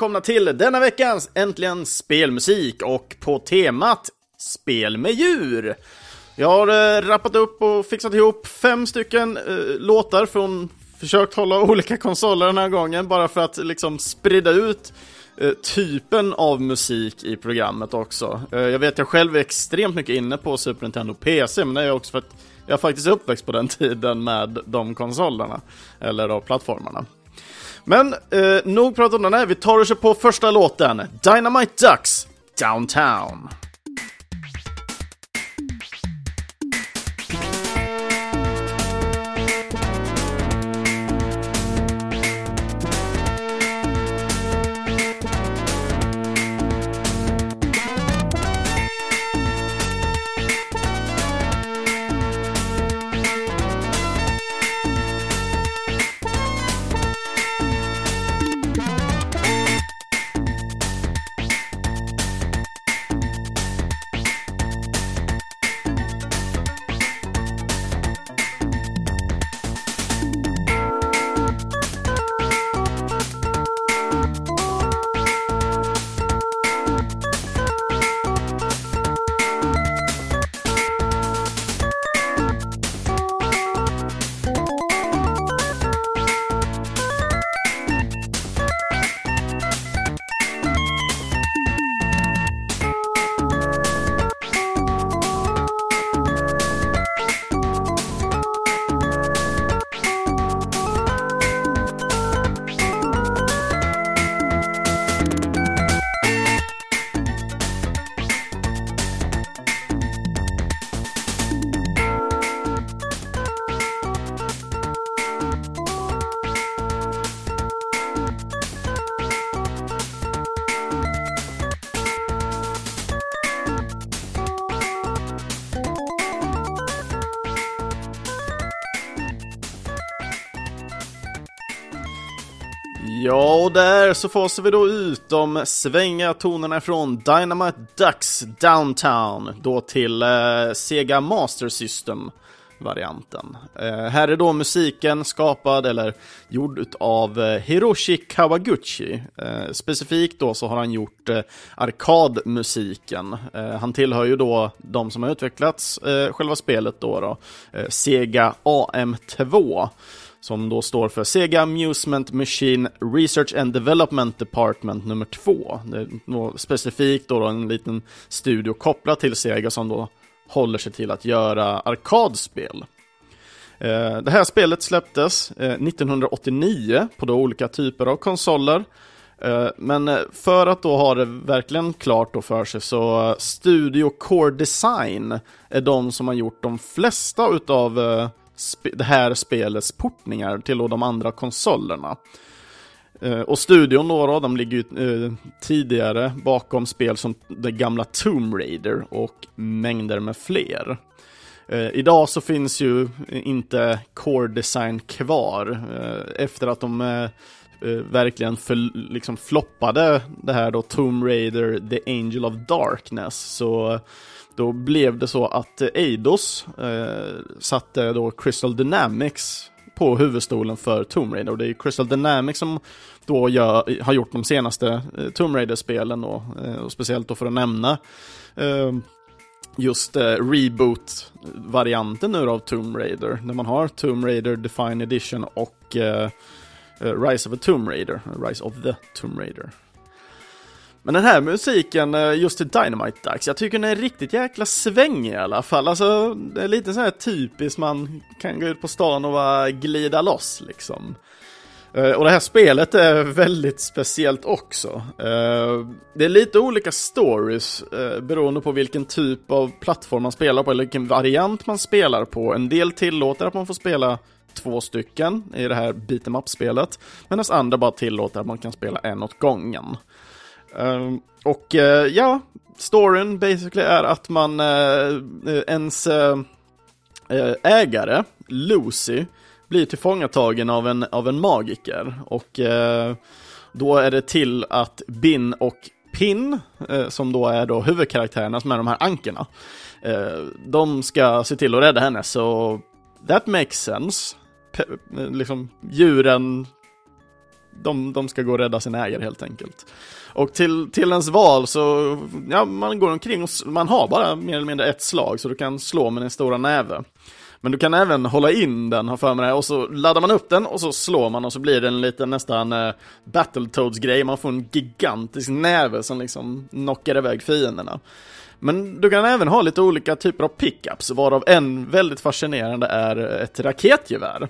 välkomna till denna veckans Äntligen Spelmusik och på temat Spel med djur. Jag har eh, rappat upp och fixat ihop fem stycken eh, låtar från försökt hålla olika konsoler den här gången bara för att liksom sprida ut eh, typen av musik i programmet också. Eh, jag vet jag själv är extremt mycket inne på Super Nintendo PC, men det är också för att jag är faktiskt uppväxt på den tiden med de konsolerna, eller då plattformarna. Men eh, nog pratat om den här, vi tar och kör på första låten, Dynamite Ducks, Downtown. Där så fasar vi då ut de svänga tonerna från Dynamite Ducks Downtown då till eh, Sega Master System varianten. Eh, här är då musiken skapad eller gjord av eh, Hiroshi Kawaguchi. Eh, specifikt då så har han gjort eh, arkadmusiken. Eh, han tillhör ju då de som har utvecklats eh, själva spelet då, då eh, Sega AM2 som då står för Sega Amusement Machine Research and Development Department nummer två. Det är specifikt då, då en liten studio kopplad till Sega som då håller sig till att göra arkadspel. Eh, det här spelet släpptes eh, 1989 på då olika typer av konsoler. Eh, men för att då ha det verkligen klart då för sig så Studio Core Design är de som har gjort de flesta utav det här spelets portningar till de andra konsolerna. Eh, och studion då, då de ligger ju eh, tidigare bakom spel som det gamla Tomb Raider och mängder med fler. Eh, idag så finns ju inte Core Design kvar eh, efter att de eh, verkligen för, liksom floppade det här då Tomb Raider The Angel of Darkness så då blev det så att eh, Eidos eh, satte då Crystal Dynamics på huvudstolen för Tomb Raider. Och det är Crystal Dynamics som då gör, har gjort de senaste eh, Tomb Raider-spelen och, eh, och speciellt då för att nämna eh, just eh, reboot-varianten nu av Tomb Raider, när man har Tomb Raider Define Edition och eh, eh Rise of a Tomb Raider, Rise of the Tomb Raider. Men den här musiken, eh, just till Dynamite Ducks, jag tycker den är riktigt jäkla svängig i alla fall. Alltså, det är lite så här typiskt man kan gå ut på stan och bara glida loss liksom. Eh, och det här spelet är väldigt speciellt också. Eh, det är lite olika stories beroende på vilken typ av plattform man spelar på eller vilken variant man spelar på. En del tillåter att man får spela två stycken i det här beat'em up-spelet, medan andra bara tillåter att man kan spela en åt gången. Um, och uh, ja, storyn basically är att man, uh, ens uh, ägare, Lucy, blir tillfångatagen av en, av en magiker. Och då är det till att Bin och Pin, som då är då huvudkaraktärerna som är de här ankerna, de ska se till att rädda henne, så that makes sense. Pe liksom djuren de, de ska gå och rädda sin ägare helt enkelt. Och till, till ens val så, ja, man går omkring och man har bara mer eller mindre ett slag, så du kan slå med din stora näve. Men du kan även hålla in den, har för mig det, och så laddar man upp den och så slår man och så blir det en liten nästan eh, Battletoads-grej, man får en gigantisk näve som liksom knockar iväg fienderna. Men du kan även ha lite olika typer av pickups, varav en väldigt fascinerande är ett raketgevär.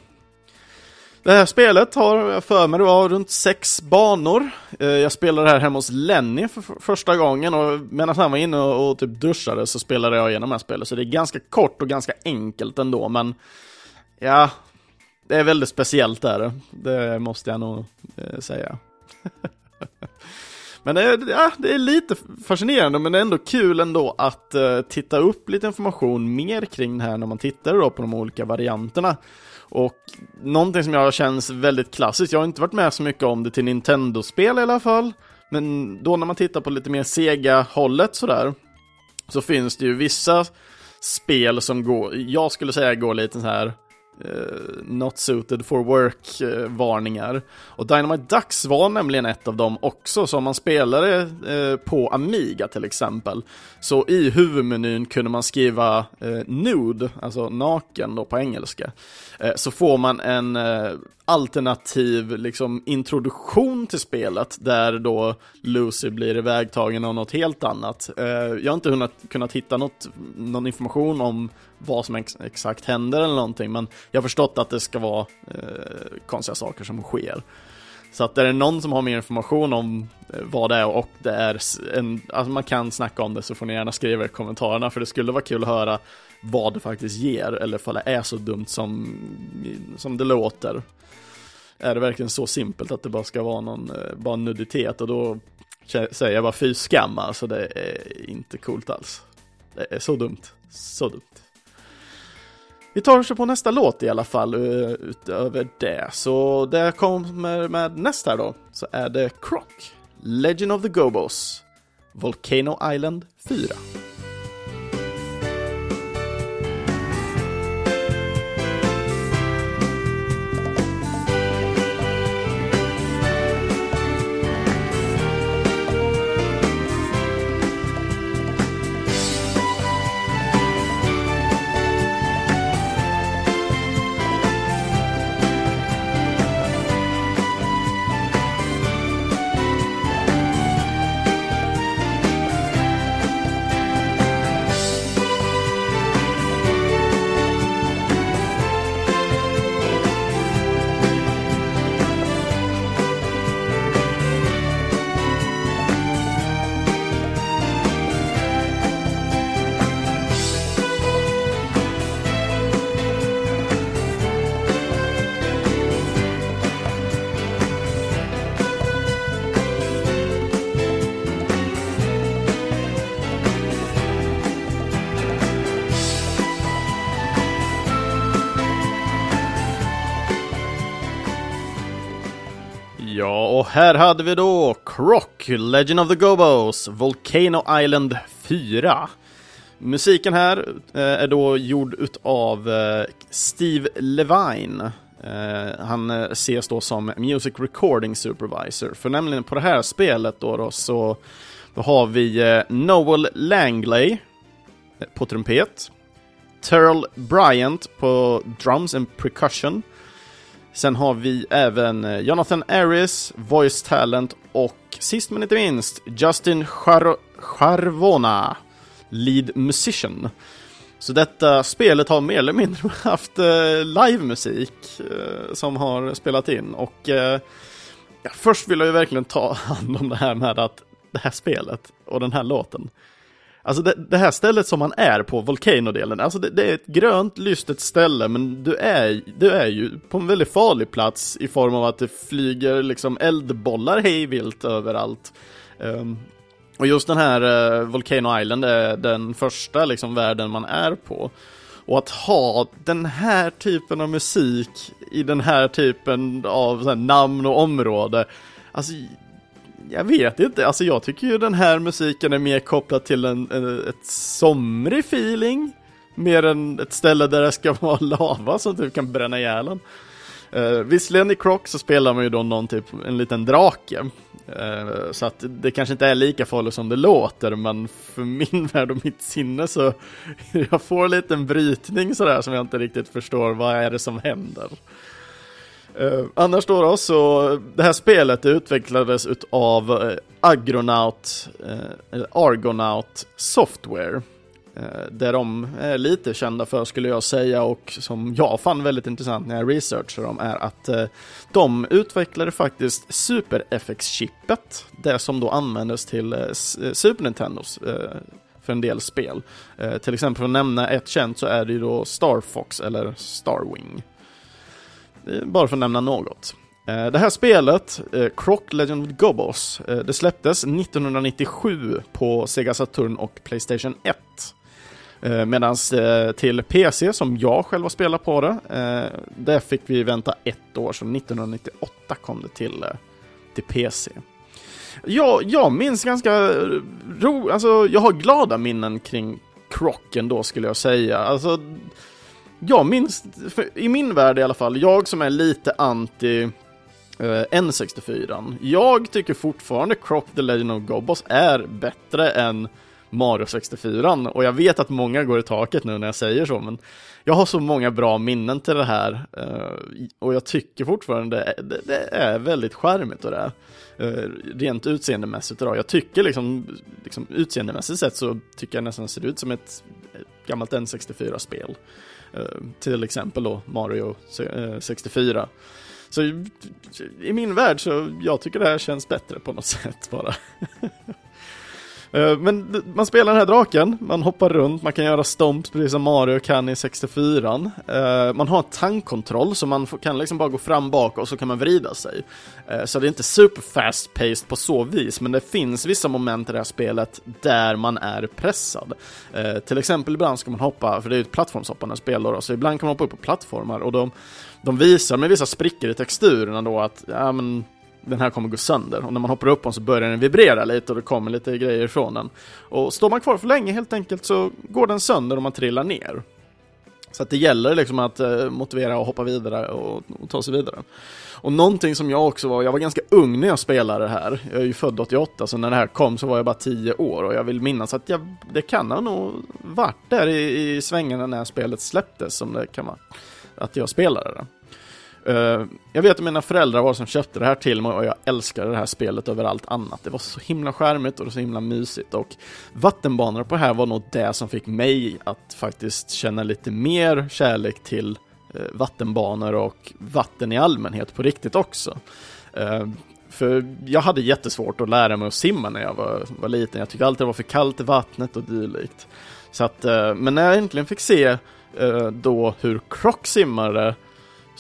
Det här spelet har jag för mig det var runt sex banor. Eh, jag spelade det här hemma hos Lenny för första gången och medan han var inne och, typ duschade så spelade jag igenom det här spelet. Så det är ganska kort och ganska enkelt ändå, men ja, det är väldigt speciellt där. Det måste jag nog eh, säga. Men det är, ja, det är lite fascinerande, men det är ändå kul ändå att uh, titta upp lite information mer kring det här när man tittar då på de olika varianterna. Och någonting som jag känns väldigt klassiskt, jag har inte varit med så mycket om det till Nintendo-spel i alla fall, men då när man tittar på lite mer Sega-hållet sådär, så finns det ju vissa spel som går, jag skulle säga går lite så här Uh, not suited for work-varningar. Eh, uh, och Dynamite Ducks var nämligen ett av dem också, så om man spelade uh, eh, på Amiga till exempel, så i huvudmenyn kunde man skriva nude, alltså naken då på engelska. så får man en alternativ liksom, introduktion till spelet där då Lucy blir ivägtagen av något helt annat. Eh, jag har inte kunnat, kunnat hitta något, någon information om vad som ex exakt händer eller någonting, men jag har förstått att det ska vara eh, konstiga saker som sker. Så att är det någon som har mer information om eh, vad det är och det är en, alltså man kan snacka om det så får ni gärna skriva i kommentarerna för det skulle vara kul att höra vad det faktiskt ger eller om det är så dumt som, som det låter. Är det verkligen så simpelt att det bara ska vara någon, eh, bara nuditet och då säger jag bara fy skam alltså det är inte coolt alls. Det är så dumt, så dumt. Vi tar oss på nästa låt i alla fall eh, utöver det. Så det kommer med nästa då, så är det Croc, Legend of the Gobos, Volcano Island 4. Här hade vi då Croc, Legend of the Gobos, Volcano Island 4. Musiken här eh, är då gjord utav eh, Steve Levine. Eh, han ses då som Music Recording Supervisor. För nämligen på det här spelet då, då så då har vi Noel Langley på trumpet, Terrell Bryant på drums and percussion, Sen har vi även eh, Jonathan Aris, Voice Talent och sist men inte minst Justin Char Charvona, Lead Musician. Så detta spelet har mer eller mindre haft eh, livemusik eh, som har spelat in och ja, först vill jag ju verkligen ta hand om det här med att det här spelet och den här låten Alltså det, det, här stället som man är på, Volcano-delen, alltså det, det, är ett grönt lystet ställe men du är, du är ju på en väldigt farlig plats i form av att det flyger liksom eldbollar hejvilt överallt. Um, och just den här uh, Volcano Island är den första liksom världen man är på. Och att ha den här typen av musik i den här typen av här, namn och område, alltså jag vet inte, alltså jag tycker ju den här musiken är mer kopplad till en, en, ett somrig feeling. Mer än ett ställe där det ska vara lava som typ kan bränna ihjäl en. Uh, visserligen i Croc så spelar man ju då någon typ, en liten drake. Uh, så att det kanske inte är lika farligt som det låter, men för min värld och mitt sinne så jag får lite en brytning sådär som jag inte riktigt förstår vad är det som händer. Uh, annars då, då, så det här spelet utvecklades utav uh, eh, Agronaut, uh, Argonaut Software. Uh, där de är lite kända för skulle jag säga och som jag fann väldigt intressant när jag researchade dem är att uh, de utvecklade faktiskt Super FX-chippet, det som då användes till uh, Super Nintendos för en del spel. till exempel för att nämna ett känt så är det ju då Star Fox eller Starwing. Eh, bara för att nämna något. Eh, det här spelet, eh, Croc Legend of Gobos, det släpptes 1997 på Sega Saturn och Playstation 1. Medan till PC, som jag själv har spelat på det, där fick vi vänta ett år, så 1998 kom det till, till PC. Jag, jag minns ganska ro, alltså jag har glada minnen kring Croc då skulle jag säga. Alltså, jag minns, i min värld i alla fall, jag som är lite anti eh, N64. Jag tycker fortfarande Croc the Legend of Gobos är bättre än Mario 64 och jag vet att många går i taket nu när jag säger så, men jag har så många bra minnen till det här eh, och jag tycker fortfarande det, det är väldigt charmigt och det är. Eh, rent utseendemässigt idag. Jag tycker liksom, liksom utseendemässigt sett så tycker jag nästan ser ut som ett gammalt N64-spel. Eh, till exempel då Mario eh, 64. Så i min värld så jag tycker det här känns bättre på något sätt bara. Eh, men man spelar den här draken, man hoppar runt, man kan göra stomps precis som Mario kan i 64. Eh, man har tankkontroll så man kan liksom bara gå fram bak och så kan man vrida sig. Eh, så det är inte super fast paced på så vis, men det finns vissa moment i det här spelet där man är pressad. Till exempel ibland ska man hoppa, för det är ju ett plattformshoppande spel då, så ibland kan man hoppa upp på plattformar och de, de visar med vissa sprickor i texturerna då att, ja men den här kommer gå sönder. Och när man hoppar upp den så börjar den vibrera lite och det kommer lite grejer ifrån den. Och står man kvar för länge helt enkelt så går den sönder och man trillar ner. Så att det gäller liksom att eh, motivera och hoppa vidare och, och, ta sig vidare. Och någonting som jag också var, jag var ganska ung när jag spelade det här. Jag är ju född 88 så när det här kom så var jag bara 10 år och jag vill minnas att jag, det kan ha nog varit där i, i svängarna när spelet släpptes som det kan vara. Att jag spelade det. Eh, jag vet att mina föräldrar var som köpte det här till mig och jag älskade det här spelet över allt annat. Det var så himla skärmigt och så himla mysigt och vattenbanor på det här var nog det som fick mig att faktiskt känna lite mer kärlek till eh, vattenbanor och vatten i allmänhet på riktigt också. Eh, för jag hade jättesvårt att lära mig att simma när jag var, var liten. Jag tyckte alltid det var för kallt i vattnet och dylikt. Så att, men när jag äntligen fick se då hur Croc simmade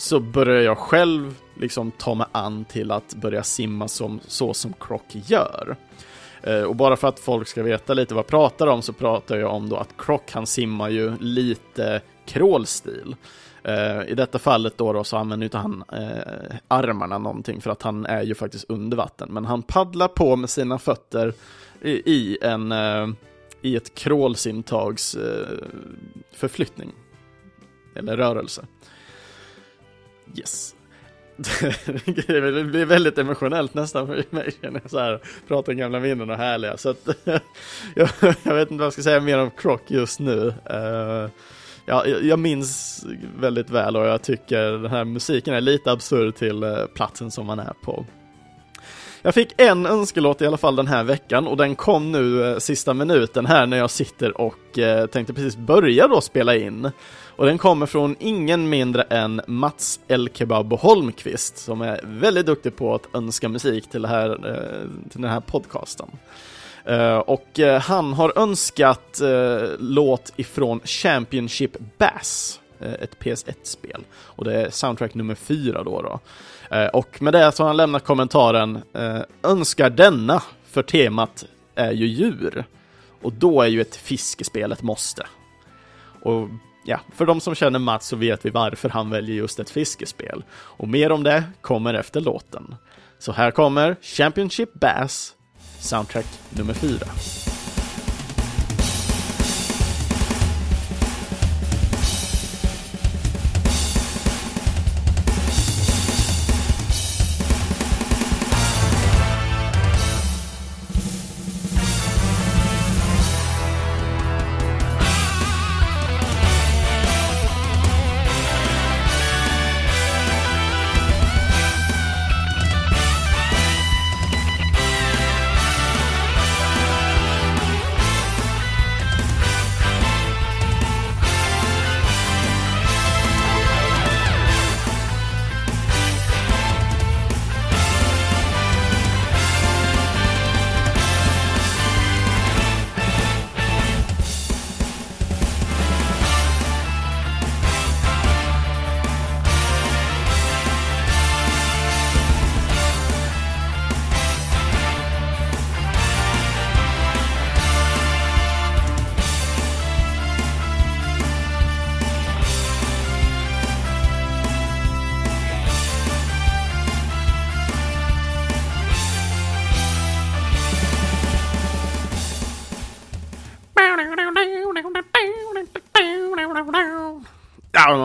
så börjar jag själv liksom ta mig an till att börja simma som, så som Croc gör. Eh, och bara för att folk ska veta lite vad jag pratar om så pratar jag om då att Croc han simmar ju lite krålstil. Eh, I detta fallet då, då så använder inte han eh, armarna någonting för att han är ju faktiskt under vatten. Men han paddlar på med sina fötter i, i en eh, i ett krålsimtags eh, förflyttning. Eller rörelse. Yes. det blir väldigt emotionellt nästan för mig känner jag så här, pratar om gamla minnen och härliga. Så att, jag, jag, vet inte vad jag ska säga mer om Croc just nu. Uh, ja, jag minns väldigt väl och jag tycker den här musiken är lite absurd till eh, platsen som man är på. Jag fick en önskelåt i alla fall den här veckan och den kom nu eh, sista minuten här när jag sitter och tänkte precis börja då spela in. Och den kommer från ingen mindre än Mats El Kebab Holmqvist som är väldigt duktig på att önska musik till, här, eh, till den här podcasten. Eh, och eh, han har önskat låt ifrån Championship Bass, ett PS1-spel. Och det är soundtrack nummer fyra då. då. och med det så har han lämnat kommentaren önskar denna, för temat är ju djur. Och då är ju ett fiskespel ett måste. Och ja, för de som känner Mats så vet vi varför han väljer just ett fiskespel. Och mer om det kommer efter låten. Så här kommer Championship Bass, soundtrack nummer 4.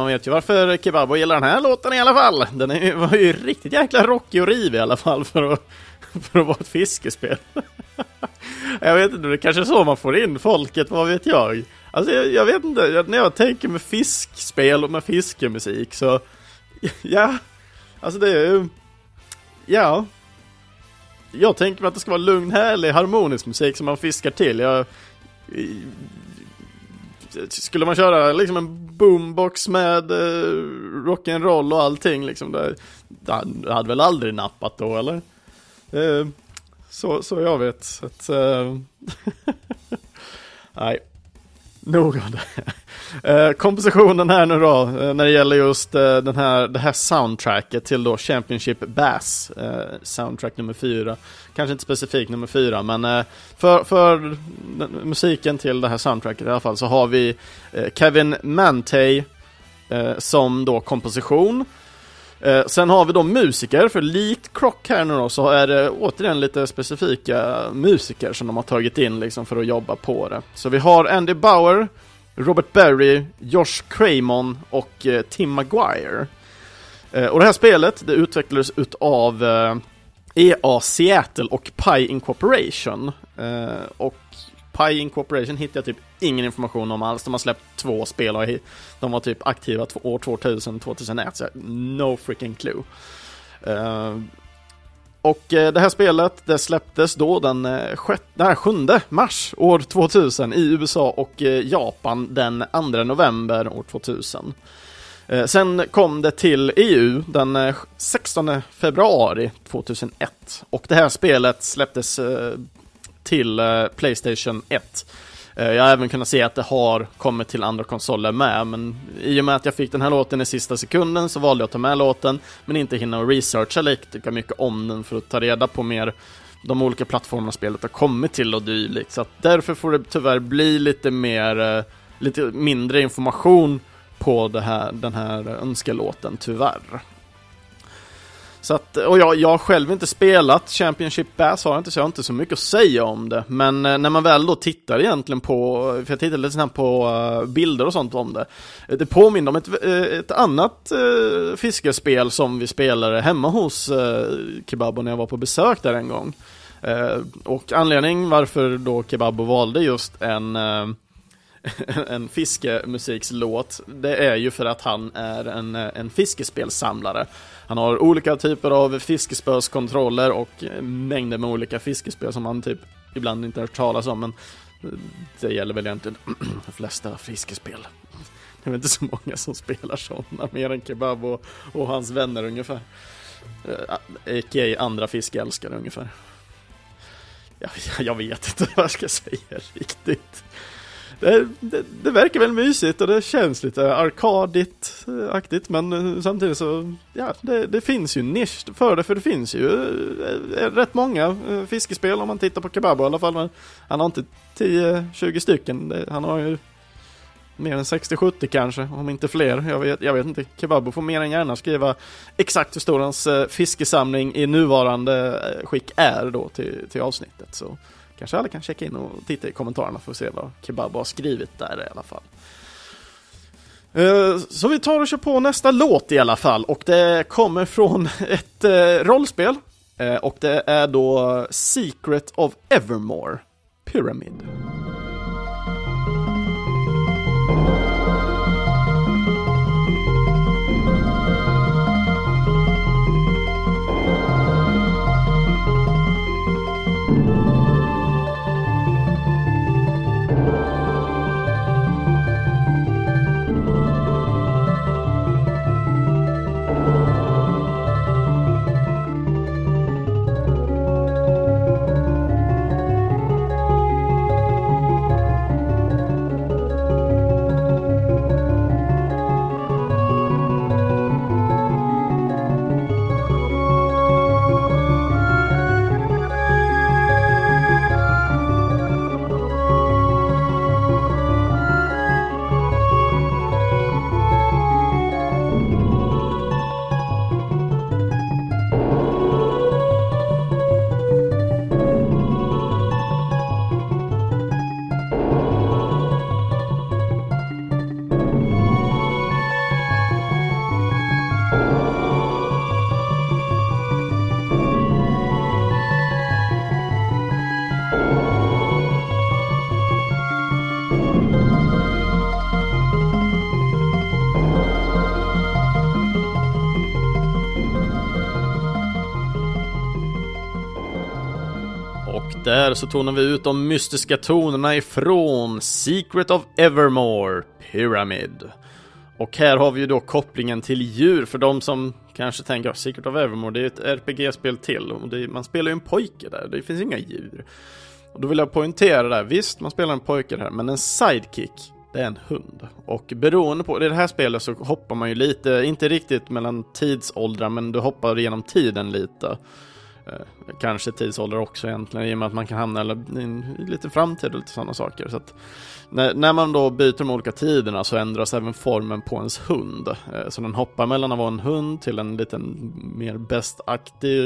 Man vet ju varför Kebabo gillar den här låten i alla fall. Den är, var ju riktigt jäkla rockig och rivig i alla fall för att, för att vara ett fiskespel. jag vet inte, det är kanske är så man får in folket, vad vet jag? Alltså jag, jag vet inte, när jag tänker med fiskspel och med fiskemusik så, ja, alltså det är ju, ja. Jag tänker mig att det ska vara lugn, härlig, harmonisk musik som man fiskar till. Jag, skulle man köra liksom en boombox med eh, rock'n'roll och allting liksom, det, det hade väl aldrig nappat då eller? Eh, så, så jag vet. så Att, eh, nej, nog av det. Eh, kompositionen här nu då, eh, när det gäller just eh, den här, det här soundtracket till då Championship Bass, soundtrack nummer fyra. Kanske inte specifikt nummer fyra, men för, för musiken till det här soundtracket i alla fall så har vi Kevin Mantey som då komposition. Eh, sen har vi då musiker, för likt Crock här nu då så är det återigen lite specifika musiker som de har tagit in liksom för att jobba på det. Så vi har Andy Bauer, Robert Berry, Josh Craymon och eh, Tim Maguire. Eh, och det här spelet det utvecklades utav eh, EA Seattle och Pi Incorporation. Eh, och Pi Incorporation hittade jag typ ingen information om alls. De har släppt två spel och de var typ aktiva år 2000, 2001, så no freaking clue. Uh, och eh, det här spelet, det släpptes då den eh, 7 mars år 2000 i USA och Japan den 2 november år 2000. Sen kom det till EU den 16 februari 2001 och det här spelet släpptes till Playstation 1 Eh, jag har även kunnat se att det har kommit till andra konsoler med, men i och med att jag fick den här låten i sista sekunden så valde jag att ta med låten, men inte hinna researcha lika mycket om den för att ta reda på mer de olika plattformarna spelet har kommit till och dylikt. Så att därför får det tyvärr bli lite mer, eh, lite mindre information på det här, den här eh, önskelåten, tyvärr. Så att, och jag, jag har själv inte spelat Championship Bass har jag inte, så jag har inte så mycket att säga om det. Men eh, när man väl då tittar egentligen på, för jag tittade lite snabbt på eh, bilder och sånt om det. Eh, det påminner om ett, ett annat fiskespel som vi spelade hemma hos Kebabo när jag var på besök där en gång. Och anledningen varför då Kebabo valde just en en fiskemusikslåt, det är ju för att han är en, en fiskespelsamlare. Han har olika typer av fiskespöskontroller och eh, mängder med olika fiskespel som man typ ibland inte hört talas om, men eh, det gäller väl egentligen de flesta fiskespel. Det är väl inte så många som spelar sådana, mer än Kebab och, och hans vänner ungefär. Eh, A.k.a. Andra fiskälskare ungefär. Jag, jag vet inte vad jag ska säga riktigt det, det, det, verkar väl mysigt och det känns lite arkadigt-aktigt eh, men eh, samtidigt så, ja, det, det, finns ju nisch för det för det finns ju eh, rätt många fiskespel om man tittar på Kebabo i alla fall. Men han har inte 10-20 stycken, han har ju mer än 60-70 kanske, om inte fler. Jag vet, jag vet inte. Kebabo får mer än gärna skriva exakt hur stor hans fiskesamling i nuvarande skick är då till, till avsnittet. Så Kanske alla kan checka in och titta i kommentarerna för att se vad Kebab har skrivit där i alla fall. Eh, så vi tar och kör på nästa låt i alla fall och det kommer från ett eh, rollspel eh, och det är då Secret of Evermore Pyramid. Så tonar vi ut de mystiska tonerna ifrån Secret of Evermore, Pyramid. Och här har vi ju då kopplingen till djur för de som kanske tänker att Secret of Evermore det är ett RPG-spel till och det, man spelar ju en pojke där, det finns inga djur. Och då vill jag poängtera där, visst man spelar en pojke här, men en sidekick det är en hund. Och beroende på, i det här spelet så hoppar man ju lite, inte riktigt mellan tidsåldrar, men du hoppar genom tiden lite. Eh, kanske tidsålder också egentligen, i och med att man kan hamna i en lite framtid och lite sådana saker. Så att, när, när, man då byter de olika tiderna så ändras även formen på ens hund. Eh, så den hoppar mellan att vara en hund till en liten mer bestaktig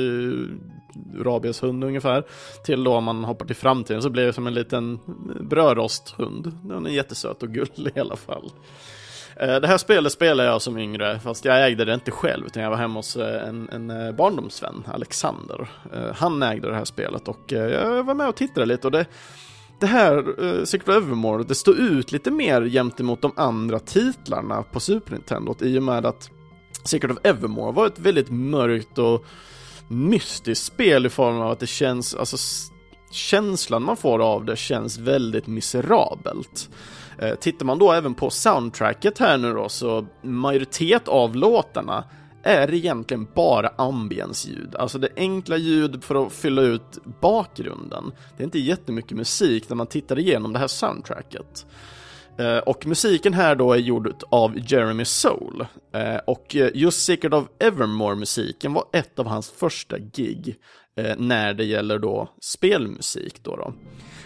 rabieshund ungefär. Till då om man hoppar till framtiden så blir det som en liten brödrosthund. Den är jättesöt och gullig i alla fall. Eh, det här spelet spelade jag som yngre, fast jag ägde det inte själv, utan jag var hemma hos eh, en, en eh, barndomsvän, Alexander. Han ägde det här spelet och jag var med och tittade lite och det, det här, Secret of Evermore, det står ut lite mer gentemot de andra titlarna på Super Nintendo i och med att Secret of Evermore var ett väldigt mörkt och mystiskt spel i form av att det känns, alltså känslan man får av det känns väldigt miserabelt. Eh, tittar man då även på soundtracket här nu då, så majoritet av låtarna är egentligen bara ambiensljud, alltså det är enkla ljud för att fylla ut bakgrunden. Det är inte jättemycket musik när man tittar igenom det här soundtracket. Eh, och musiken här då är gjord av Jeremy Soul. Eh, och eh, just Secret of Evermore-musiken var ett av hans första gig när det gäller då spelmusik då. då.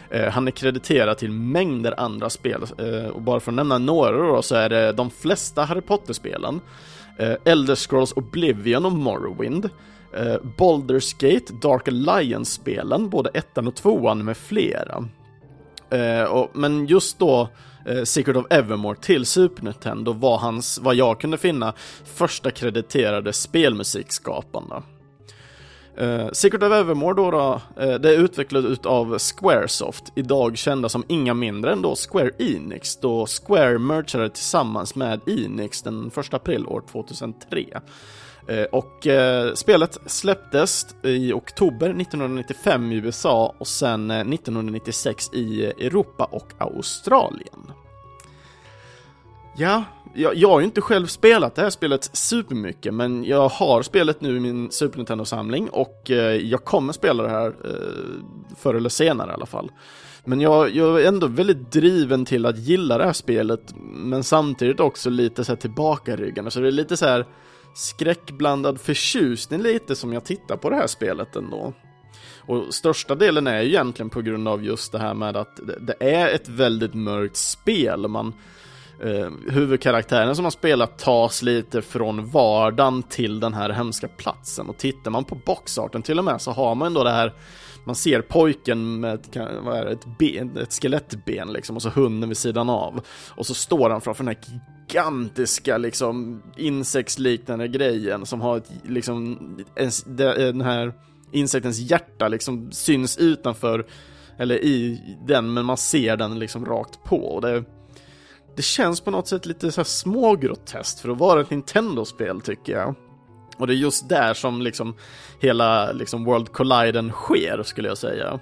Eh, han är krediterad till mängder andra spel eh, och bara för att nämna några då så är det de flesta Harry Potter-spelen, eh, Elder Scrolls Oblivion och Morrowind, Baldur's Gate, Dark Alliance-spelen, både ettan och tvåan med flera. men just då Secret of Evermore till Super Nintendo var hans, vad jag kunde finna, första krediterade spelmusikskapande. Uh, Secret of Evermore då, då uh, det är utvecklat utav Squaresoft, idag kända som inga mindre än då Square Enix, då Square mergade tillsammans med Enix den 1 april år 2003. Uh, eh, och spelet släpptes i oktober 1995 i USA och sen 1996 i Europa och Australien. Ja, jag, jag har ju inte själv spelat det här spelet supermycket, men jag har spelet nu i min Super Nintendo-samling och eh, jag kommer spela det här eh, förr eller senare i alla fall. Men jag, jag, är ändå väldigt driven till att gilla det här spelet, men samtidigt också lite så här tillbakaryggande, så alltså det är lite så här skräckblandad förtjusning lite som jag tittar på det här spelet ändå. Och största delen är ju egentligen på grund av just det här med att det, det är ett väldigt mörkt spel. Man, eh, huvudkaraktären som man spelar tas lite från vardagen till den här hemska platsen. Och tittar man på boxarten till och med så har man ändå det här man ser pojken med ett, vad är det, ett, ben, ett skelettben liksom och så hunden vid sidan av. Och så står han framför den här gigantiska liksom insektsliknande grejen som har ett, liksom, en, den här insektens hjärta liksom syns utanför, eller i den, men man ser den liksom rakt på. Och det, det känns på något sätt lite så här smågroteskt för att vara ett Nintendo-spel tycker jag. Och det är just där som liksom hela liksom World Colliden sker skulle jag säga.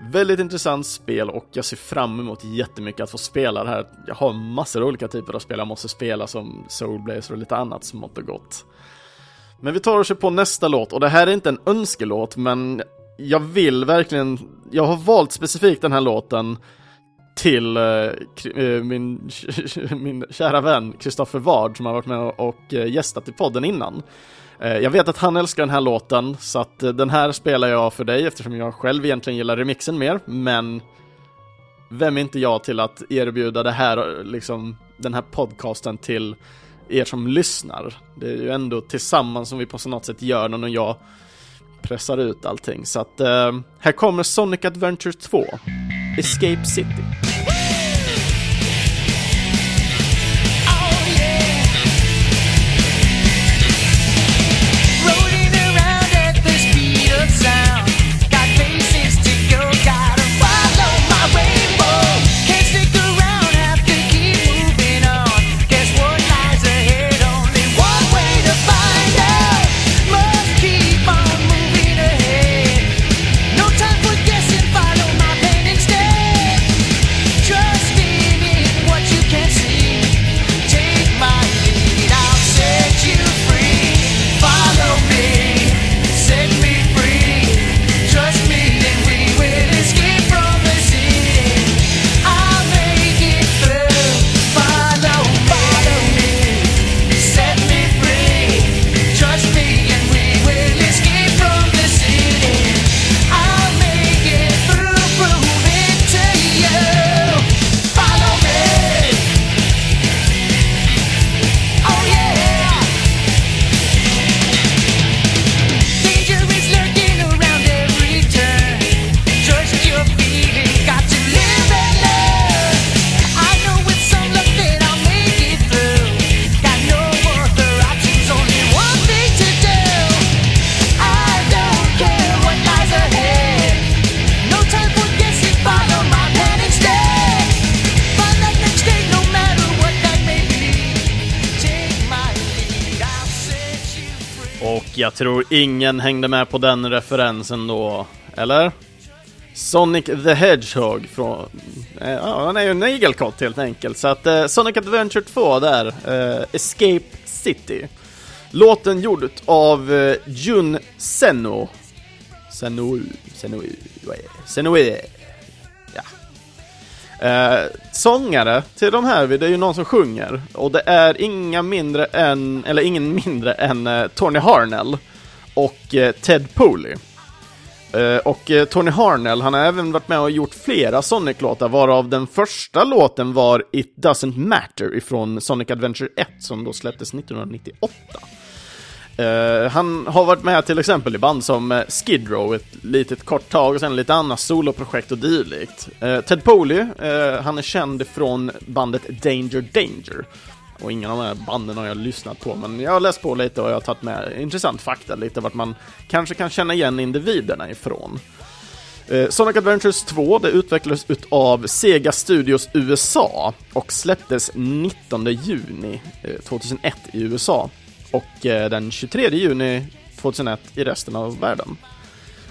Väldigt intressant spel och jag ser fram emot jättemycket att få spela det här. Jag har massor av olika typer av spel jag måste spela som Soul Blazer och lite annat smått och gott. Men vi tar oss på nästa låt och det här är inte en önskelåt men jag vill verkligen, jag har valt specifikt den här låten till eh, eh min, min kära vän Kristoffer Ward som har varit med och eh, gästat i podden innan. Eh, jag vet att han älskar den här låten, så att den här spelar jag för dig eftersom jag själv egentligen gillar remixen mer, men vem är inte jag till att erbjuda det här, liksom, den här podcasten till er som lyssnar? Det är ju ändå tillsammans som vi på något sätt gör den och jag pressar ut allting. Så att här kommer Sonic Adventure 2. Escape City. Jag tror ingen hängde med på den referensen då, eller? Sonic the Hedgehog från... Eh, ja, han är ju en igelkott helt enkelt. Så att eh, Sonic Adventure 2 där, eh, Escape City. Låten gjord av eh, Jun Seno. Senno... Senno... Senno... Eh, sångare till de här, det är ju någon som sjunger. Och det är inga mindre än, eller ingen mindre än eh, Tony Harnell och eh, Ted Pooley. Eh, och eh, Tony Harnell, han har även varit med och gjort flera Sonic-låtar, varav den första låten var It Doesn't Matter ifrån Sonic Adventure 1 som då släpptes 1998. Uh, han har varit med till exempel i band som eh, Skid Row ett litet kort tag och sen lite annat soloprojekt och dylikt. Uh, Ted Poley, han är känd från bandet Danger Danger. Och ingen av de här banden har jag lyssnat på, men jag har läst på lite och jag har tagit med intressant fakta, lite vart man kanske kan känna igen individerna ifrån. Sonic Adventures 2, det utvecklades av Sega Studios USA och släpptes 19 juni 2001 i USA och eh, den 23 juni 2001 i resten av världen.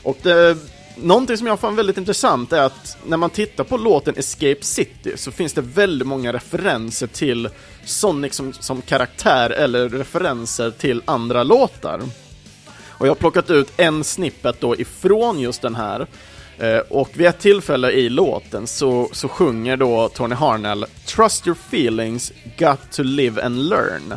Och det, någonting som jag fann väldigt intressant är att när man tittar på låten Escape City så finns det väldigt många referenser till Sonic som, som karaktär eller referenser till andra låtar. Och jag har plockat ut en snippet då ifrån just den här. Eh, och vid ett tillfälle i låten så, så sjunger då Tony Harnell Trust your feelings, got to live and learn.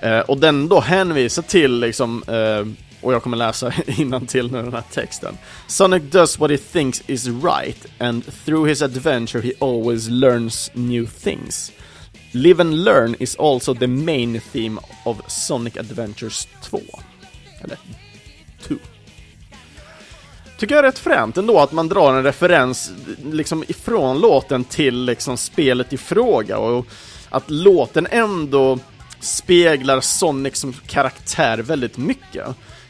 Eh, och den då hänvisar till liksom, eh, och jag kommer läsa till nu den här texten. Sonic does what he thinks is right, and through his adventure he always learns new things. Live and learn is also the main theme of Sonic Adventures 2. Eller 2. Tycker jag är rätt fränt ändå att man drar en referens liksom ifrån låten till liksom spelet i fråga och att låten ändå speglar Sonic som karaktär väldigt mycket.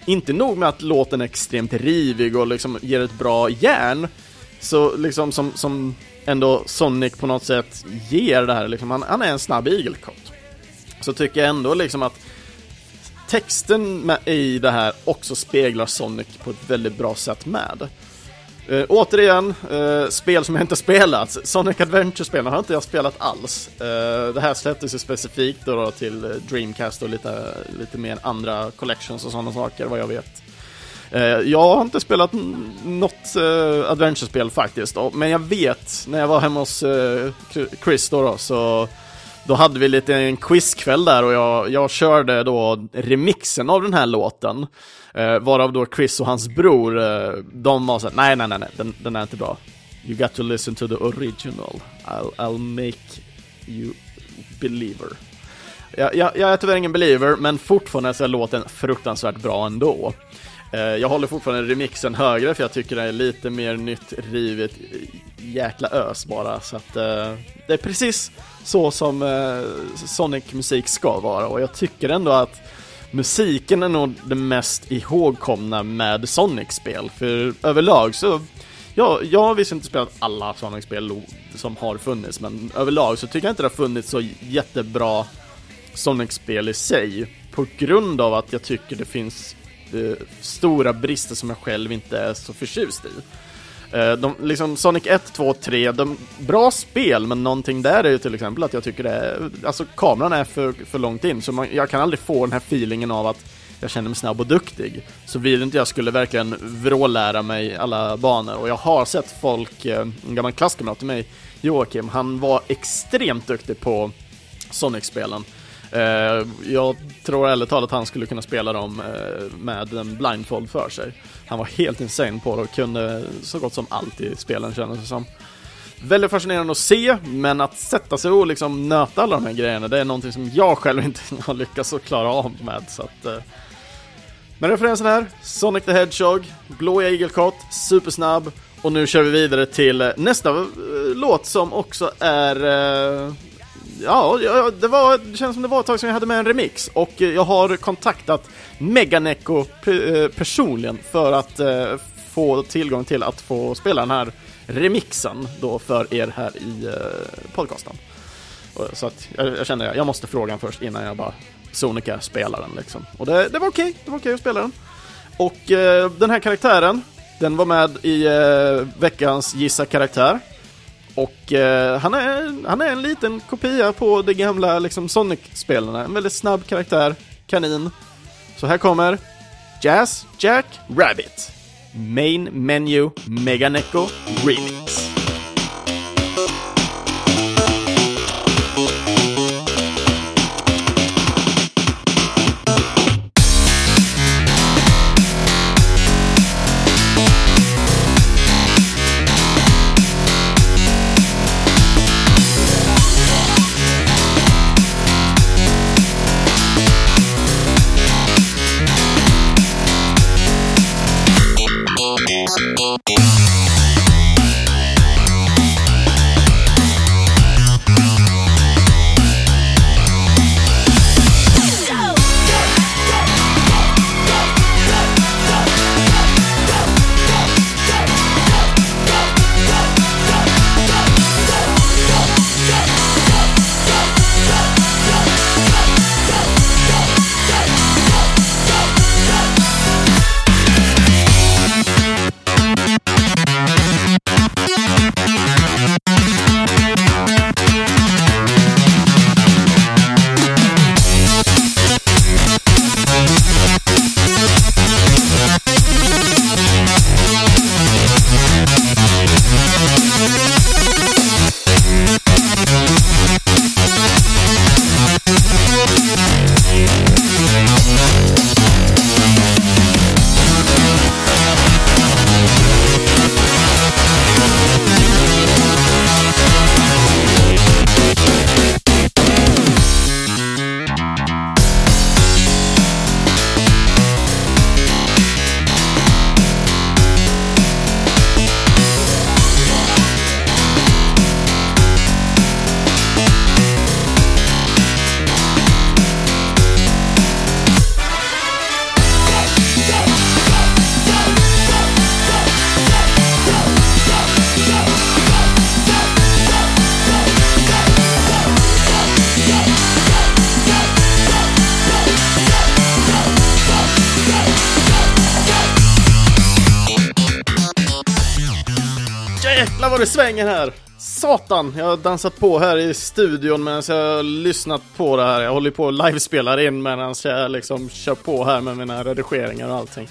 Inte nog med att låten är extremt rivig och liksom ger ett bra järn, så liksom som, som ändå Sonic på något sätt ger det här, liksom, han, han är en snabb igelkott. Så tycker jag ändå liksom att texten med, i det här också speglar Sonic på ett väldigt bra sätt med. Eh, återigen, eh, spel som jag inte spelat. Sonic Adventure-spelen har inte jag spelat alls. Eh, det här släpptes ju specifikt då, då till eh, Dreamcast och lite, lite mer andra collections och sådana saker, vad jag vet. Eh, jag har inte spelat något eh, Adventure-spel faktiskt, men jag vet, när jag var hemma hos Chris då, då så då hade vi lite en quizkväll där och jag, jag körde då remixen av den här låten. Eh, varav då Chris och hans bror, eh, de var såhär, nej nej nej, nej den, den är inte bra. You got to listen to the original. I'll, I'll make you believer. Jag, jag, jag är tyvärr ingen believer, men fortfarande så är låten fruktansvärt bra ändå. Eh, jag håller fortfarande remixen högre för jag tycker det är lite mer nytt, rivet, jäkla ös bara. Så att eh, det är precis så som eh, Sonic-musik ska vara. Och jag tycker ändå att musiken är nog det mest ihågkomna med Sonic-spel, för överlag så Ja, jag har visst inte spelat alla Sonic-spel som har funnits, men överlag så tycker jag inte det har funnits så jättebra Sonic-spel i sig, på grund av att jag tycker det finns Eh, stora brister som jag själv inte är så förtjust i. Eh, de, liksom Sonic 1, 2, 3, de, bra spel, men någonting där är ju till exempel att jag tycker det är, alltså kameran är för, för långt in, så man, jag kan aldrig få den här feelingen av att jag känner mig snabb och duktig. Så vill inte jag skulle verkligen vrålära mig alla banor, och jag har sett folk, eh, en gammal klasskamrat till mig, Joakim, han var extremt duktig på Sonic-spelen. Eh, jag tror ärligt talat att han skulle kunna spela dem eh, med en blindfold för sig. Han var helt insane på det och kunde så gott som allt i spelen kändes det som. Väldigt fascinerande att se, men att sätta sig och liksom nöta alla de här grejerna, det är någonting som jag själv inte har lyckats att klara av med. Så att, eh. Men referensen här, Sonic the Hedgehog, blå igelkott, supersnabb, och nu kör vi vidare till eh, nästa eh, låt som också är eh, ja, det, var, det känns som det var ett tag sedan jag hade med en remix och eh, jag har kontaktat Meganeco eh, personligen för att eh, få tillgång till att få spela den här remixen då för er här i podcasten. Så att jag, jag känner, jag måste fråga först innan jag bara sonika spelar den liksom. Och det, det var okej, okay. det var okej okay att spela den. Och den här karaktären, den var med i veckans Gissa karaktär. Och eh, han, är, han är en liten kopia på de gamla liksom, Sonic-spelarna. En väldigt snabb karaktär, kanin. Så här kommer Jazz Jack Rabbit. Main Menu Meganeco Remix. Jävlar vad det svänger här! Satan! Jag har dansat på här i studion medan jag har lyssnat på det här. Jag håller på och livespelar in medan jag liksom kör på här med mina redigeringar och allting.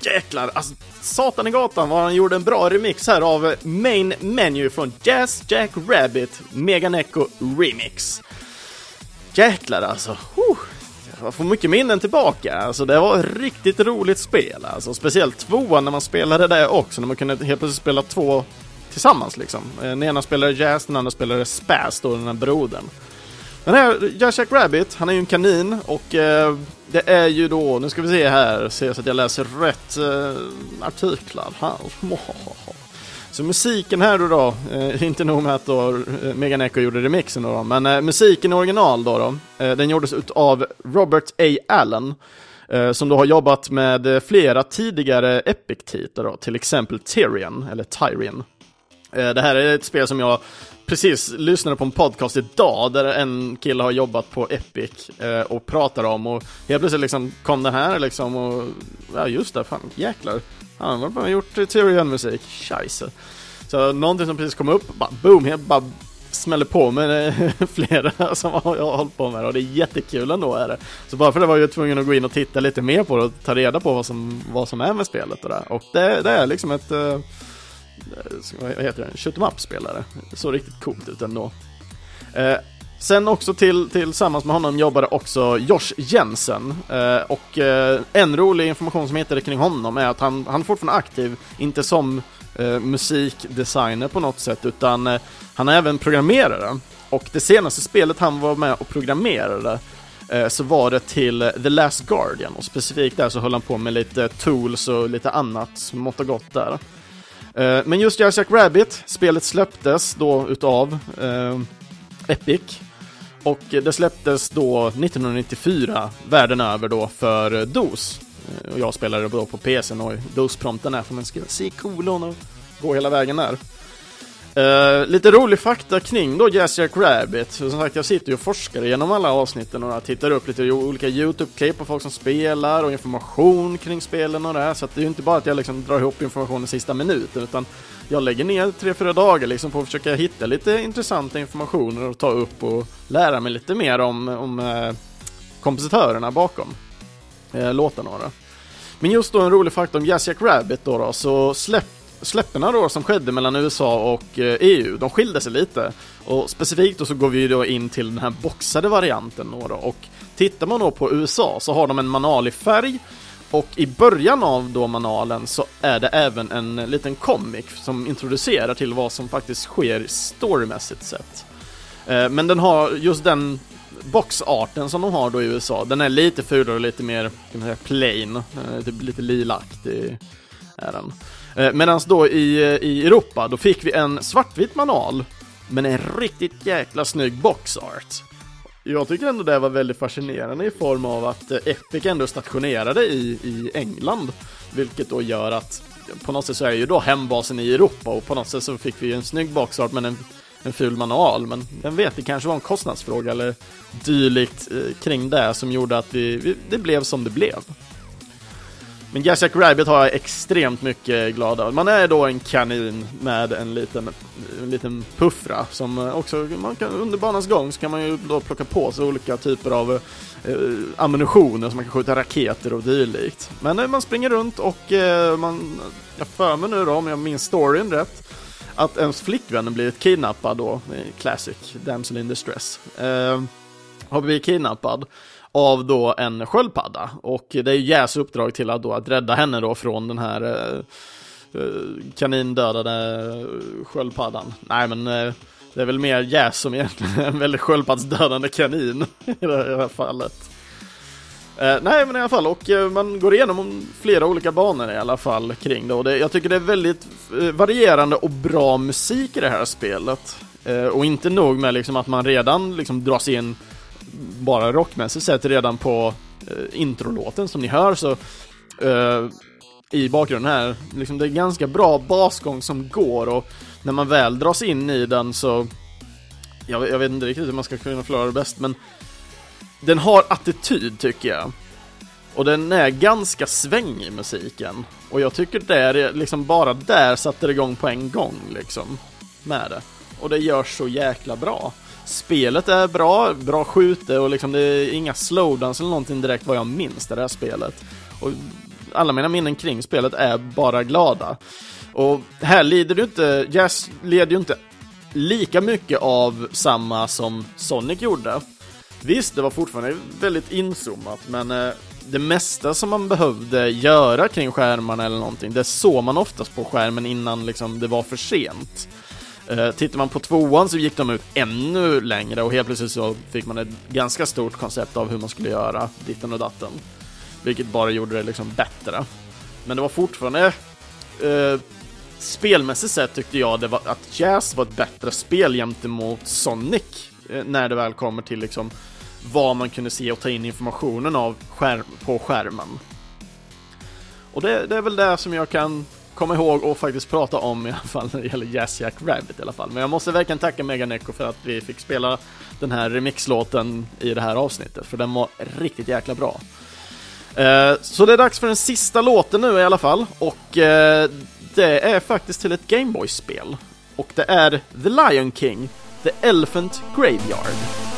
Jäklar! Alltså, satan i gatan vad han gjorde en bra remix här av Main Menu från Jazz Jack Rabbit Meganeco Remix. Jäklar alltså! Huh. jag får mycket minnen tillbaka. Alltså det var ett riktigt roligt spel. Alltså speciellt tvåan när man spelade det också, när man kunde helt plötsligt spela två tillsammans liksom. Eh, den ena spelar Jazz, den andra spelar Spaz då, den här brodern. Den här Jazz Jack Rabbit, han är ju en kanin och eh, det är ju då, nu ska vi se här, se så att jag läser rätt eh, artiklar här. Så musiken här då, då eh, inte nog med att då eh, Megan Echo gjorde remixen då, då men eh, musiken i original då, då eh, den gjordes av Robert A. Allen eh, som då har jobbat med eh, flera tidigare Epic-titlar då, till exempel Tyrion, eller Tyrion. Eh, det här är ett spel som jag precis lyssnade på en podcast idag där en kille har jobbat på Epic eh, och pratar om och helt plötsligt liksom kom den här liksom och ja just det, fan jäklar. Han har bara gjort Tyrion-musik, scheisse. Så någonting som precis kom upp, bara boom, helt bara smäller på med eh, flera som jag har hållit på med och det är jättekul ändå är det. Så bara för det var jag tvungen att gå in och titta lite mer på det och ta reda på vad som, vad som är med spelet och det. Och det, det är liksom ett uh, Eh, vad heter det, shoot up spelare Så såg riktigt coolt ut ändå. Eh, sen också till, tillsammans med honom jobbade också Josh Jensen. Eh, och eh, en rolig information som heter kring honom är att han, han är fortfarande aktiv, inte som eh, musikdesigner på något sätt, utan eh, han är även programmerare. Och det senaste spelet han var med och programmerade eh, så var det till The Last Guardian och specifikt där så höll han på med lite tools och lite annat smått och gott där. Eh, men just Jack Rabbit, spelet släpptes då utav eh, Epic. Och det släpptes då 1994 världen över då för DOS. Eh, och jag spelade då på PCn och DOS-prompten är för man ska se kolon och gå hela vägen där. Uh, lite rolig fakta kring då Jazz Jack Rabbit. Som sagt, jag sitter ju och forskar genom alla avsnitten och jag tittar upp lite olika YouTube-klipp på folk som spelar och information kring spelen och det här. Så att det är ju inte bara att jag liksom drar ihop information i sista minuten, utan jag lägger ner tre, fyra dagar liksom på att försöka hitta lite intressanta informationer och ta upp och lära mig lite mer om, om uh, kompositörerna bakom uh, låtarna. Då. Men just då en rolig fakta om Jazz Jack Rabbit då, då så släpp släppen då som skedde mellan USA och eh, EU, de skilde sig lite. Och specifikt då så går vi då in till den här boxade varianten då, då. och tittar man då på USA så har de en manual i färg och i början av då manualen så är det även en liten comic som introducerar till vad som faktiskt sker storymässigt sett. Eh, men den har just den boxarten som de har då i USA, den är lite fulare och lite mer kan man säga, plain, eh, typ lite lilaktig är den. Eh, Medan då i, eh, i Europa, då fick vi en svartvit manual, men en riktigt jäkla snygg boxart. Jag tycker ändå det var väldigt fascinerande i form av att eh, Epic ändå stationerade i, i England, vilket då gör att eh, på något sätt så är ju då hembasen i Europa och på något sätt så fick vi en snygg boxart men en, en ful manual, men vem vet det kanske var en kostnadsfråga eller dylikt eh, kring det som gjorde att vi, vi, det blev som det blev. Men Jack Rabbit har jag extremt mycket glad av. Man är då en kanin med en liten, en liten puffra som eh, också, man kan, under banans gång så kan man ju då plocka på sig olika typer av eh, ammunitioner som man kan skjuta raketer och dylikt. Men eh, man springer runt och eh, man, jag för mig nu då om jag minns storyn rätt, att ens flickvän blivit kidnappad då, classic, damsel in distress, eh, har blivit kidnappad av då en sköldpadda. Och det är Jäs uppdrag till att, då, att rädda henne då från den här eh, eh kanindödade eh, sköldpaddan. Nej men eh, det är väl mer Jäs som egentligen är en väldigt sköldpaddsdödande kanin i det här fallet. Eh, nej men i alla fall, och eh, man går igenom flera olika banor i alla fall kring det och det, jag tycker det är väldigt eh, varierande och bra musik i det här spelet. Och inte nog med liksom att man redan liksom dras in bara rockmässigt sett redan på eh, introlåten som ni hör så eh, i bakgrunden här, liksom det är ganska bra basgång som går och när man väl dras in i den så jag, jag vet inte riktigt hur man ska kunna förklara det bäst men den har attityd tycker jag. Och den är ganska svängig musiken. Och jag tycker det är liksom bara där satte det igång på en gång liksom. Med det. Och det görs så jäkla bra. Spelet är bra, bra skjute och liksom det är inga slowdowns eller någonting direkt vad jag minns det här spelet. Och alla mina minnen kring spelet är bara glada. Och här lider du inte, Jazz leder ju inte lika mycket av samma som Sonic gjorde. Visst, det var fortfarande väldigt inzoomat, men eh, det mesta som man behövde göra kring skärmarna eller någonting, det såg man oftast på skärmen innan liksom det var för sent. Eh, tittar man på tvåan så gick de ut ännu längre och helt plötsligt så fick man ett ganska stort koncept av hur man skulle göra ditten och datten. Vilket bara gjorde det liksom bättre. Men det var fortfarande eh, spelmässigt sett tyckte jag det var, att Jazz var ett bättre spel gentemot Sonic eh, när det väl kommer till liksom vad man kunde se och ta in informationen av skärm, på skärmen. Och det, det är väl det som jag kan komma ihåg och faktiskt prata om i alla fall när det gäller Jazz Jack Rabbit i alla fall. Men jag måste verkligen tacka Mega Neko för att vi fick spela den här remixlåten i det här avsnittet, för den var riktigt jäkla bra. Eh, så det är dags för den sista låten nu i alla fall, och eh, det är faktiskt till ett Gameboy-spel. Och det är The Lion King, The Elephant Graveyard.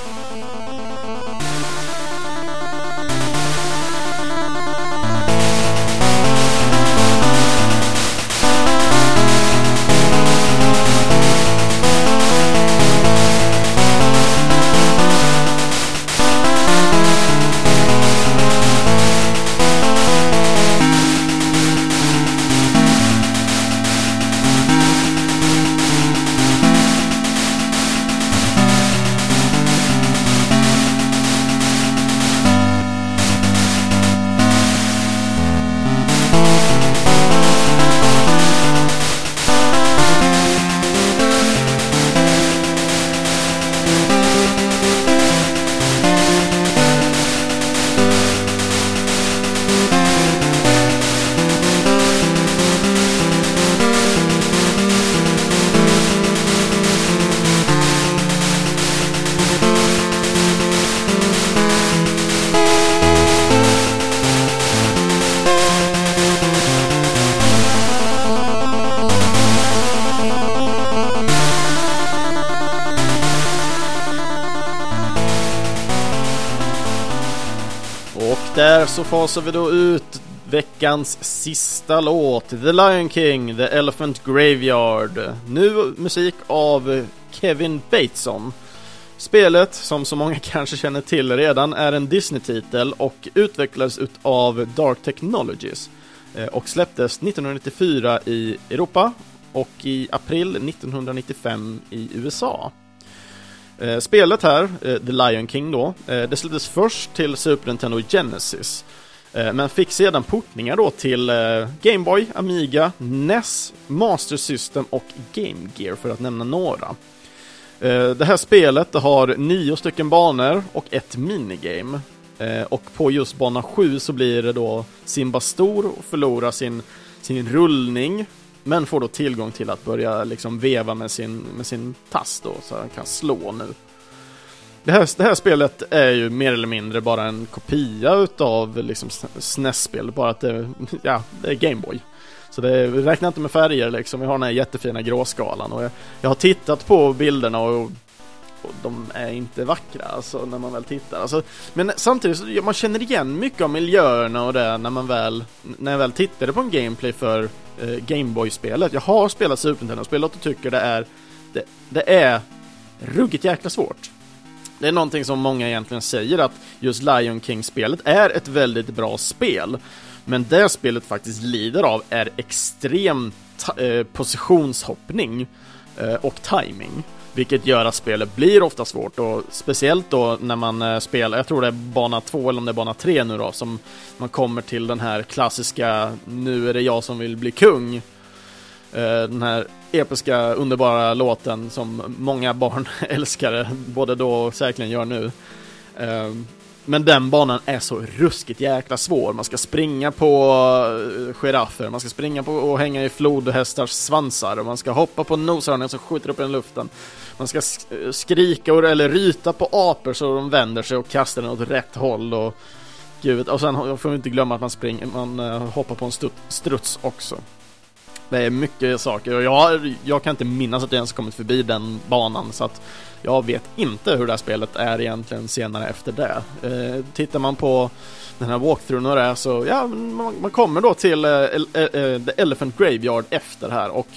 Så fasar vi då ut veckans sista låt, The Lion King, The Elephant Graveyard. Nu musik av Kevin Bateson. Spelet, som så många kanske känner till redan, är en Disney-titel och utvecklades av Dark Technologies eh, och släpptes 1994 i Europa och i april 1995 i USA. Eh, spelet här, eh, The Lion King då, eh, det släpptes först till Super Nintendo Genesis men fick sedan portningar då till Game Boy, Amiga, NES, Master System och Game Gear för att nämna några. Det här spelet det har nio stycken banor och ett minigame. Och på just bana 7 så blir det då Simba stor och förlorar sin, sin rullning. Men får då tillgång till att börja liksom veva med sin, med sin tass då, så han kan slå nu. Det här, det här spelet är ju mer eller mindre bara en kopia utav liksom SNES-spel, bara att det, ja, det är Gameboy. Så det räknar inte med färger liksom, vi har den här jättefina gråskalan och jag, jag har tittat på bilderna och, och de är inte vackra alltså när man väl tittar. Alltså, men samtidigt, så, man känner igen mycket av miljöerna och det när man väl, när jag väl tittade på en gameplay för eh, Gameboy-spelet. Jag har spelat Super Nintendo-spelet och tycker det är, det, det är ruggigt jäkla svårt. Det är någonting som många egentligen säger att just Lion King-spelet är ett väldigt bra spel. Men det spelet faktiskt lider av är extrem eh, positionshoppning eh, och timing. Vilket gör att spelet blir ofta svårt och speciellt då när man eh, spelar, jag tror det är bana 2 eller om det är bana 3 nu då, som man kommer till den här klassiska Nu är det jag som vill bli kung. Eh, den här episka, underbara låten som många barn älskar, både då och säkerligen gör nu. Eh, men den banan är så ruskigt jäkla svår. Man ska springa på giraffer, man ska springa på och hänga i flodhästars svansar och man ska hoppa på noshörningar som skjuter upp i luften. Man ska eh, skrika eller ryta på apor så de vänder sig och kastar den åt rätt håll och gud, och sen får vi inte glömma att man springer, man eh, hoppar på en struts också. Det är mycket saker och jag, jag kan inte minnas att jag ens kommit förbi den banan så att jag vet inte hur det här spelet är egentligen senare efter det. Eh, tittar man på den här walkthroughen och det så, ja, man, man kommer då till eh, eh, eh, The Elephant Graveyard efter här och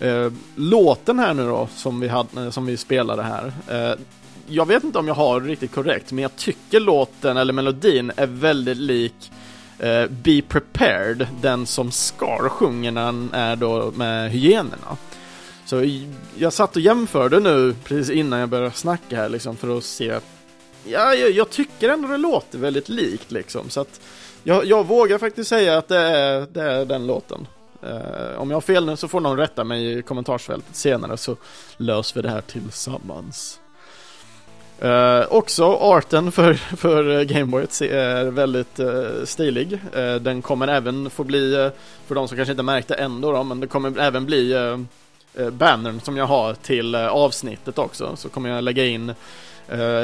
Eh, låten här nu då som vi, hade, eh, som vi spelade här eh, jag vet inte om jag har riktigt korrekt, men jag tycker låten eller melodin är väldigt lik eh, Be Prepared, den som Scar sjunger när han är då med hyenorna. Så jag satt och jämförde nu precis innan jag började snacka här liksom för att se Ja, jag, jag tycker ändå det låter väldigt likt liksom så att jag, jag vågar faktiskt säga att det är, det är den låten. Uh, om jag har fel nu så får någon rätta mig i kommentarsfältet senare så löser vi det här tillsammans. Uh, också arten för, för Gameboy är väldigt uh, stilig. Uh, den kommer även få bli, för de som kanske inte märkte ändå då, men det kommer även bli uh, bannern som jag har till avsnittet också. Så kommer jag lägga in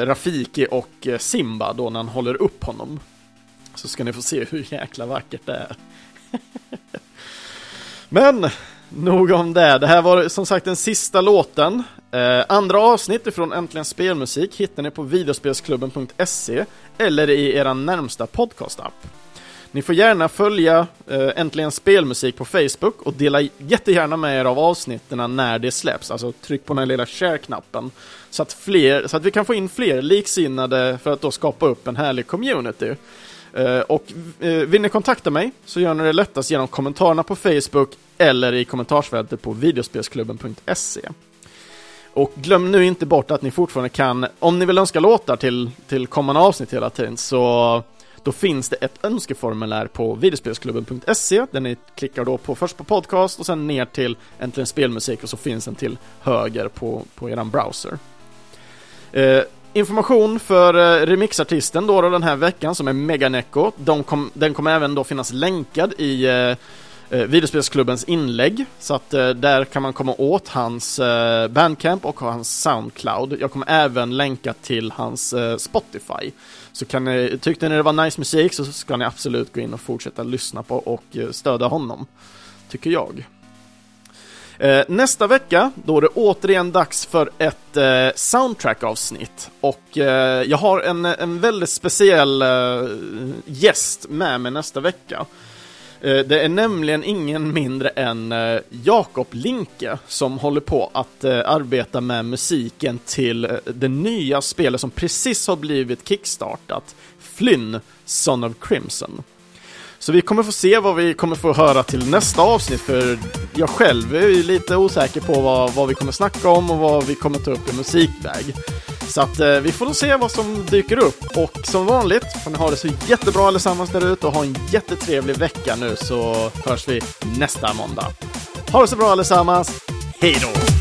Rafiki och Simba då när han håller upp honom. Så ska ni få se hur jäkla vackert det är. men Nog om det. Det här var som sagt den sista låten. Eh, andra avsnitt från Äntligen Spelmusik hittar ni på videospelsklubben.se eller i er närmsta podcastapp. Ni får gärna följa eh, Äntligen Spelmusik på Facebook och dela jättegärna med er av avsnitten när det släpps. Alltså tryck på den lilla share-knappen så att, fler, så att vi kan få in fler liksinnade för att då skapa upp en härlig community. Eh, och eh, vill ni kontakta mig så gör ni det lättast genom kommentarerna på Facebook eller i kommentarsfältet på videospelsklubben.se. Och glöm nu inte bort att ni fortfarande kan, om ni vill önska låtar till, till kommande avsnitt hela tiden, så då finns det ett önskeformulär på videospelsklubben.se där ni klickar då på först på podcast och sen ner till Äntligen Spelmusik och så finns den till höger på, på eran browser. Eh, information för eh, remixartisten då, då den här veckan som är Meganecco. De kom, den kommer även då finnas länkad i eh, eh, videospelsklubbens inlägg. Så att eh, där kan man komma åt hans eh, Bandcamp och hans Soundcloud. Jag kommer även länka till hans eh, Spotify. Så kan ni, tyckte ni det var nice musik så ska ni absolut gå in och fortsätta lyssna på och eh, stödja honom. Tycker jag. Eh, nästa vecka, då är det återigen dags för ett eh, soundtrack-avsnitt. Och eh, jag har en, en väldigt speciell eh, gäst med mig nästa vecka. Eh, det är nämligen ingen mindre än eh, Jakob Linke som håller på att eh, arbeta med musiken till eh, det nya spelet som precis har blivit kickstartat, Flynn, Son of Crimson. Så vi kommer få se vad vi kommer få höra till nästa avsnitt, för jag själv är ju lite osäker på vad, vad vi kommer snacka om och vad vi kommer ta upp i musikväg. Så att eh, vi får nog se vad som dyker upp. Och som vanligt får ni ha det så jättebra allesammans där ute och ha en jättetrevlig vecka nu så hörs vi nästa måndag. Ha det så bra allesammans. Hej då!